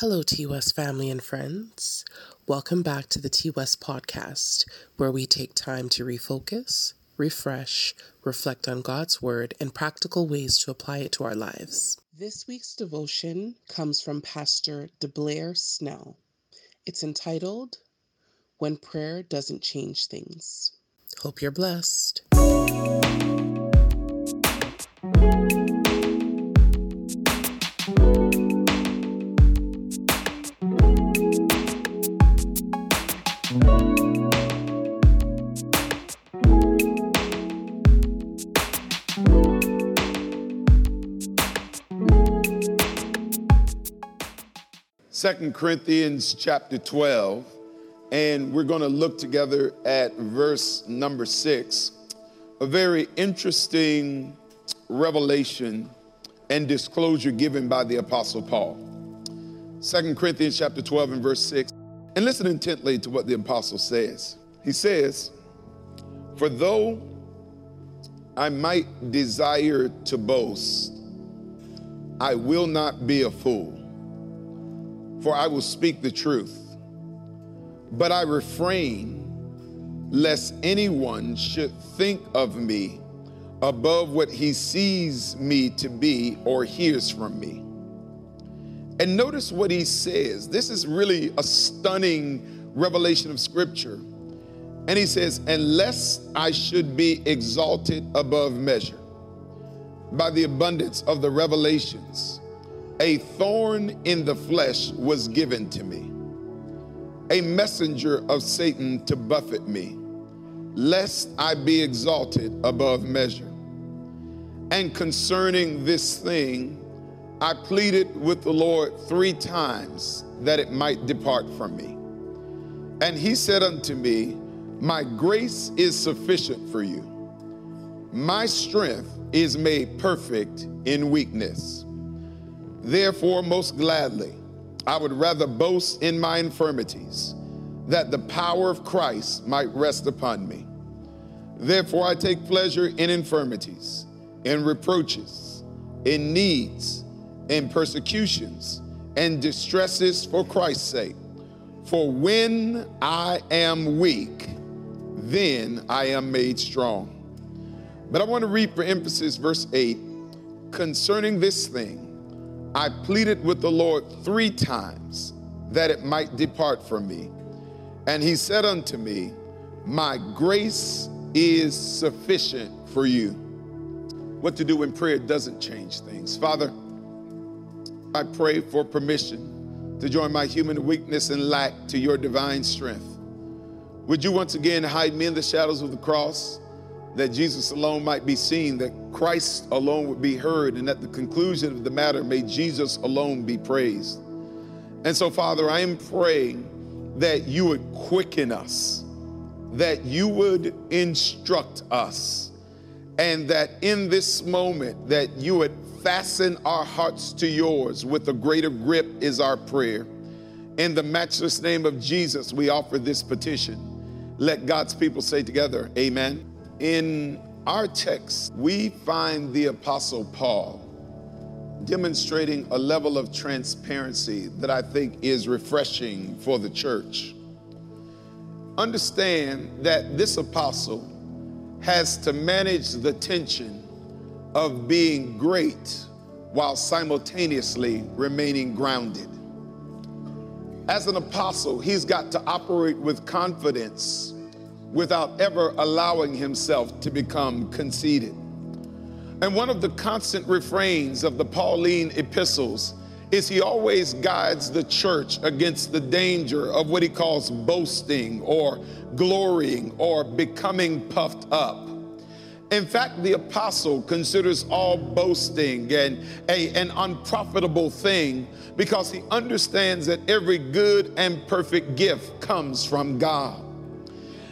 Hello, T West family and friends. Welcome back to the T West podcast, where we take time to refocus, refresh, reflect on God's word, and practical ways to apply it to our lives. This week's devotion comes from Pastor Debleaire Snell. It's entitled, When Prayer Doesn't Change Things. Hope you're blessed. 2 Corinthians chapter 12, and we're going to look together at verse number 6. A very interesting revelation and disclosure given by the Apostle Paul. 2 Corinthians chapter 12 and verse 6. And listen intently to what the Apostle says. He says, For though I might desire to boast, I will not be a fool for I will speak the truth. But I refrain lest anyone should think of me above what he sees me to be or hears from me. And notice what he says. This is really a stunning revelation of scripture. And he says, Unless I should be exalted above measure by the abundance of the revelations a thorn in the flesh was given to me, a messenger of Satan to buffet me, lest I be exalted above measure. And concerning this thing, I pleaded with the Lord three times that it might depart from me. And he said unto me, My grace is sufficient for you. My strength is made perfect in weakness. Therefore, most gladly, I would rather boast in my infirmities, that the power of Christ might rest upon me. Therefore, I take pleasure in infirmities, in reproaches, in needs, in persecutions, and distresses for Christ's sake. For when I am weak, then I am made strong. But I want to read for emphasis verse 8 concerning this thing. I pleaded with the Lord three times that it might depart from me. And he said unto me, My grace is sufficient for you. What to do when prayer doesn't change things. Father, I pray for permission to join my human weakness and lack to your divine strength. Would you once again hide me in the shadows of the cross? That Jesus alone might be seen, that Christ alone would be heard, and at the conclusion of the matter, may Jesus alone be praised. And so, Father, I am praying that you would quicken us, that you would instruct us, and that in this moment that you would fasten our hearts to yours with a greater grip is our prayer. In the matchless name of Jesus, we offer this petition. Let God's people say together, Amen. In our text, we find the Apostle Paul demonstrating a level of transparency that I think is refreshing for the church. Understand that this apostle has to manage the tension of being great while simultaneously remaining grounded. As an apostle, he's got to operate with confidence without ever allowing himself to become conceited. And one of the constant refrains of the Pauline epistles is he always guides the church against the danger of what he calls boasting or glorying or becoming puffed up. In fact, the apostle considers all boasting and a, an unprofitable thing because he understands that every good and perfect gift comes from God.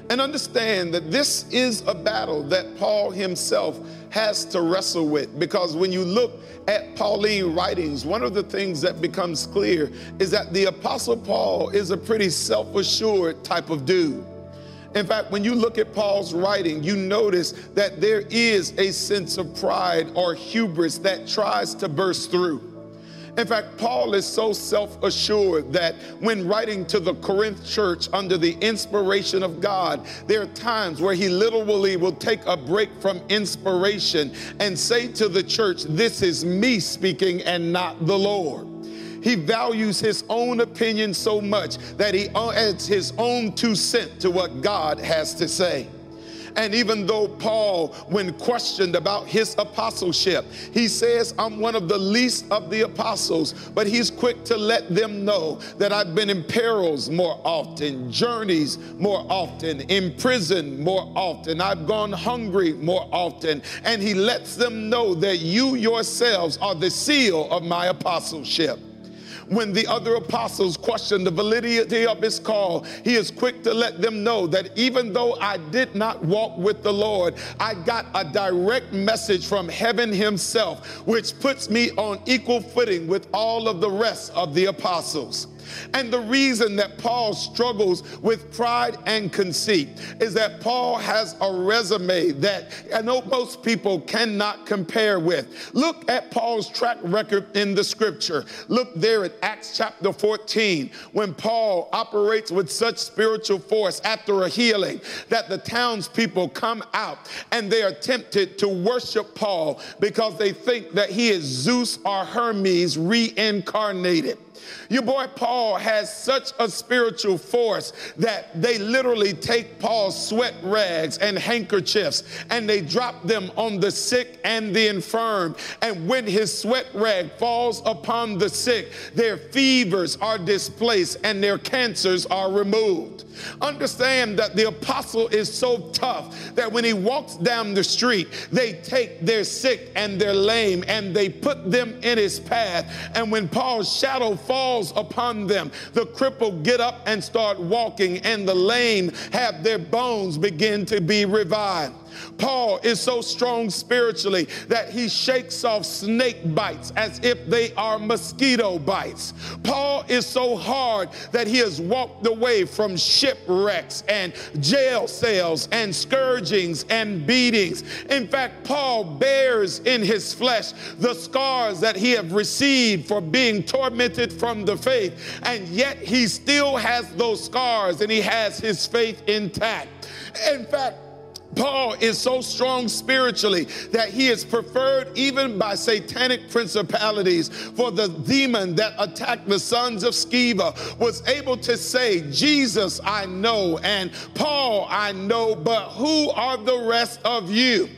And understand that this is a battle that Paul himself has to wrestle with because when you look at Pauline writings, one of the things that becomes clear is that the Apostle Paul is a pretty self assured type of dude. In fact, when you look at Paul's writing, you notice that there is a sense of pride or hubris that tries to burst through. In fact, Paul is so self assured that when writing to the Corinth church under the inspiration of God, there are times where he literally will take a break from inspiration and say to the church, This is me speaking and not the Lord. He values his own opinion so much that he adds his own two cents to what God has to say. And even though Paul, when questioned about his apostleship, he says, I'm one of the least of the apostles, but he's quick to let them know that I've been in perils more often, journeys more often, in prison more often, I've gone hungry more often. And he lets them know that you yourselves are the seal of my apostleship when the other apostles question the validity of his call, he is quick to let them know that even though I did not walk with the Lord, I got a direct message from heaven himself, which puts me on equal footing with all of the rest of the apostles. And the reason that Paul struggles with pride and conceit is that Paul has a resume that I know most people cannot compare with. Look at Paul's track record in the scripture. Look there at Acts chapter 14 when Paul operates with such spiritual force after a healing that the townspeople come out and they are tempted to worship Paul because they think that he is Zeus or Hermes reincarnated. Your boy Paul has such a spiritual force that they literally take Paul's sweat rags and handkerchiefs and they drop them on the sick and the infirm. And when his sweat rag falls upon the sick, their fevers are displaced and their cancers are removed. Understand that the apostle is so tough that when he walks down the street, they take their sick and their lame and they put them in his path. And when Paul's shadow falls upon them, the crippled get up and start walking, and the lame have their bones begin to be revived. Paul is so strong spiritually that he shakes off snake bites as if they are mosquito bites. Paul is so hard that he has walked away from shipwrecks and jail cells and scourgings and beatings. In fact, Paul bears in his flesh the scars that he have received for being tormented from the faith, and yet he still has those scars and he has his faith intact. In fact, Paul is so strong spiritually that he is preferred even by satanic principalities. For the demon that attacked the sons of Sceva was able to say, Jesus I know, and Paul I know, but who are the rest of you?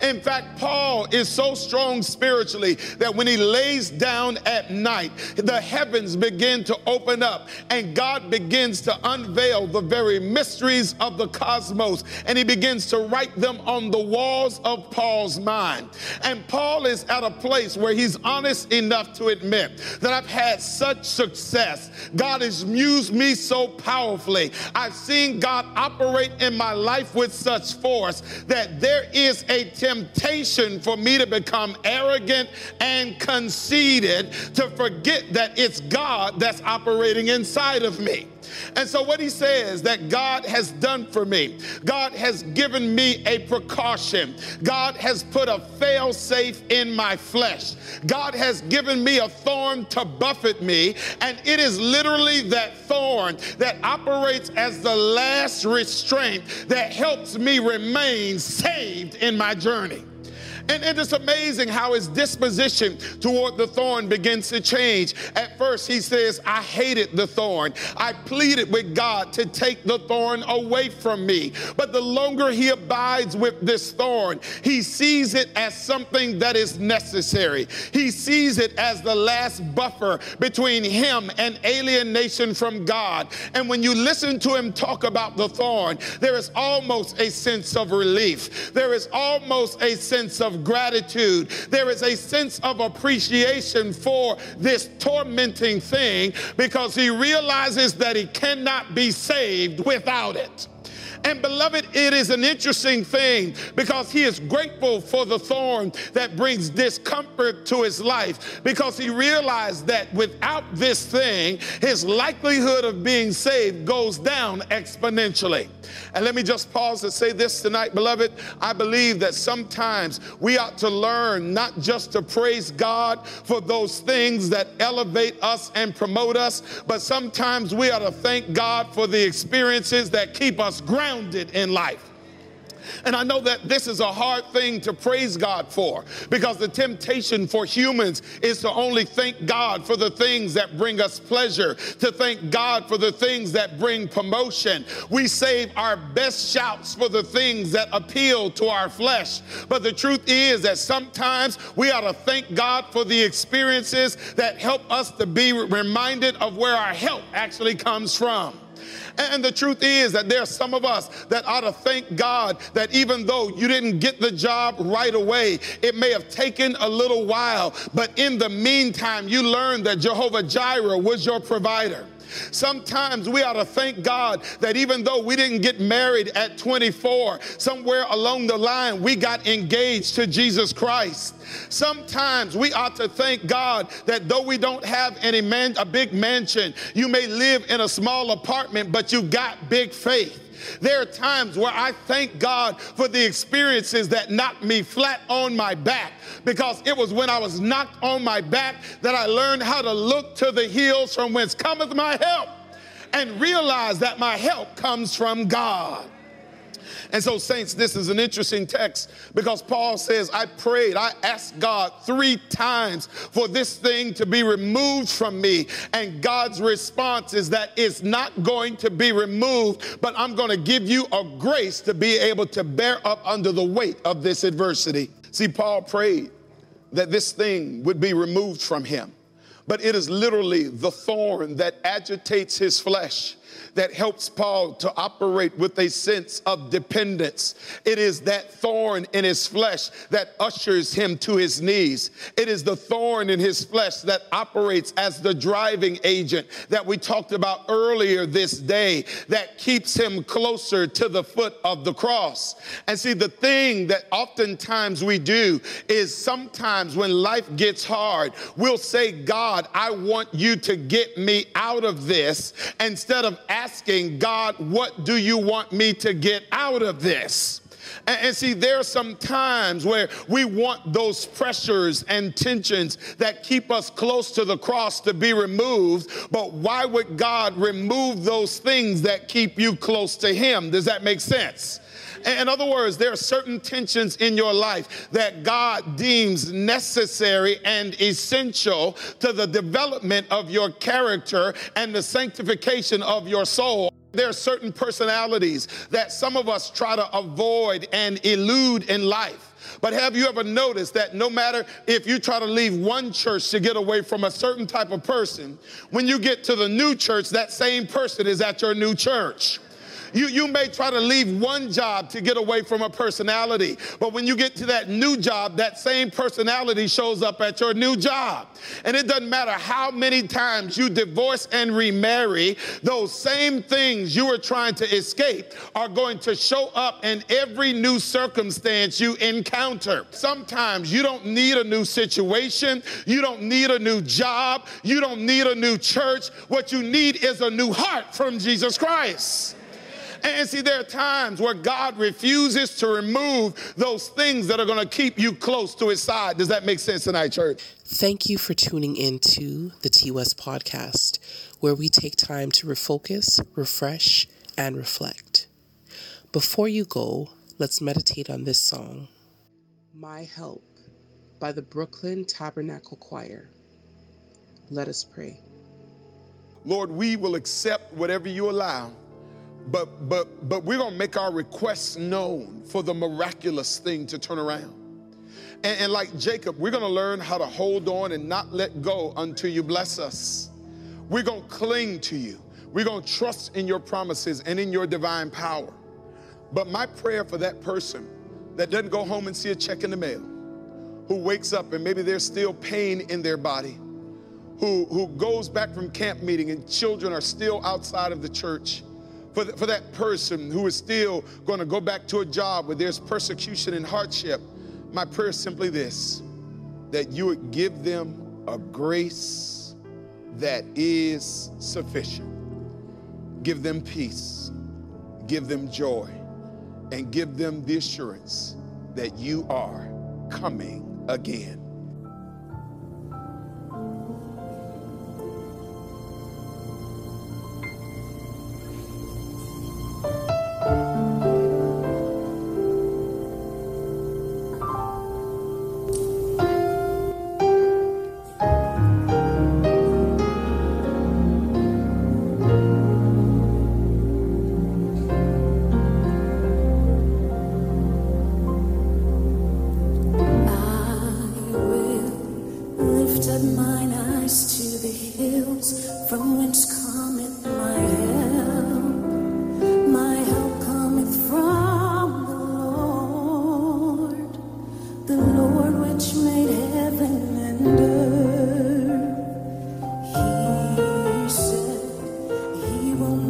In fact, Paul is so strong spiritually that when he lays down at night, the heavens begin to open up and God begins to unveil the very mysteries of the cosmos and he begins to write them on the walls of Paul's mind. And Paul is at a place where he's honest enough to admit that I've had such success. God has used me so powerfully. I've seen God operate in my life with such force that there is a temptation for me to become arrogant and conceited to forget that it's God that's operating inside of me. And so, what he says that God has done for me, God has given me a precaution. God has put a fail safe in my flesh. God has given me a thorn to buffet me. And it is literally that thorn that operates as the last restraint that helps me remain saved in my journey. And it is amazing how his disposition toward the thorn begins to change. At first, he says, I hated the thorn. I pleaded with God to take the thorn away from me. But the longer he abides with this thorn, he sees it as something that is necessary. He sees it as the last buffer between him and alienation from God. And when you listen to him talk about the thorn, there is almost a sense of relief. There is almost a sense of gratitude. There is a sense of appreciation for this tormenting thing because he realizes that he cannot be saved without it. And beloved, it is an interesting thing because he is grateful for the thorn that brings discomfort to his life because he realized that without this thing, his likelihood of being saved goes down exponentially. And let me just pause to say this tonight, beloved. I believe that sometimes we ought to learn not just to praise God for those things that elevate us and promote us, but sometimes we ought to thank God for the experiences that keep us grounded in life. And I know that this is a hard thing to praise God for because the temptation for humans is to only thank God for the things that bring us pleasure, to thank God for the things that bring promotion. We save our best shouts for the things that appeal to our flesh. But the truth is that sometimes we ought to thank God for the experiences that help us to be reminded of where our help actually comes from. And the truth is that there are some of us that ought to thank God that even though you didn't get the job right away, it may have taken a little while, but in the meantime, you learned that Jehovah Jireh was your provider. Sometimes we ought to thank God that even though we didn't get married at 24, somewhere along the line we got engaged to Jesus Christ. Sometimes we ought to thank God that though we don't have any man, a big mansion, you may live in a small apartment, but you got big faith. There are times where I thank God for the experiences that knocked me flat on my back because it was when I was knocked on my back that I learned how to look to the hills from whence cometh my help and realize that my help comes from God. And so, saints, this is an interesting text because Paul says, I prayed, I asked God three times for this thing to be removed from me. And God's response is that it's not going to be removed, but I'm going to give you a grace to be able to bear up under the weight of this adversity. See, Paul prayed that this thing would be removed from him, but it is literally the thorn that agitates his flesh that helps Paul to operate with a sense of dependence. It is that thorn in his flesh that ushers him to his knees. It is the thorn in his flesh that operates as the driving agent that we talked about earlier this day that keeps him closer to the foot of the cross. And see, the thing that oftentimes we do is sometimes when life gets hard, we'll say, God, I want you to get me out of this instead of asking God, what do you want me to get out of this? And, see, there are some times where we want those pressures and tensions that keep us close to the cross to be removed. But why would God remove those things that keep you close to Him? Does that make sense? In other words, there are certain tensions in your life that God deems necessary and essential to the development of your character and the sanctification of your soul. There are certain personalities that some of us try to avoid and elude in life. But have you ever noticed that no matter if you try to leave one church to get away from a certain type of person, when you get to the new church, that same person is at your new church? You, you may try to leave one job to get away from a personality, but when you get to that new job, that same personality shows up at your new job. And it doesn't matter how many times you divorce and remarry, those same things you were trying to escape are going to show up in every new circumstance you encounter. Sometimes you don't need a new situation, you don't need a new job, you don't need a new church. What you need is a new heart from Jesus Christ. And see, there are times where God refuses to remove those things that are going to keep you close to his side. Does that make sense tonight, church? Thank you for tuning in to the T West podcast, where we take time to refocus, refresh, and reflect. Before you go, let's meditate on this song My Help by the Brooklyn Tabernacle Choir. Let us pray. Lord, we will accept whatever you allow but but but we're gonna make our requests known for the miraculous thing to turn around. And, and, like Jacob, we're gonna learn how to hold on and not let go until you bless us. We're gonna cling to you. We're gonna trust in your promises and in your divine power. But my prayer for that person that doesn't go home and see a check in the mail, who wakes up and maybe there's still pain in their body, who, who goes back from camp meeting and children are still outside of the church for, for that person who is still going to go back to a job where there's persecution and hardship, my prayer is simply this that you would give them a grace that is sufficient. Give them peace, give them joy, and give them the assurance that you are coming again.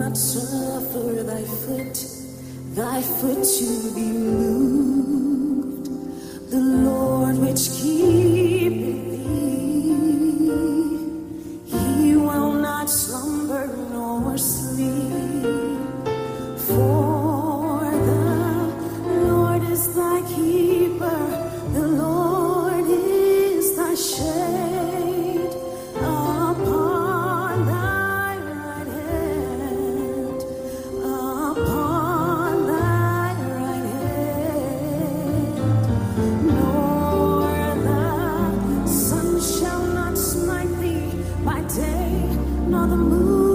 not suffer thy foot, thy foot to be moved. The Lord which keepeth the moon.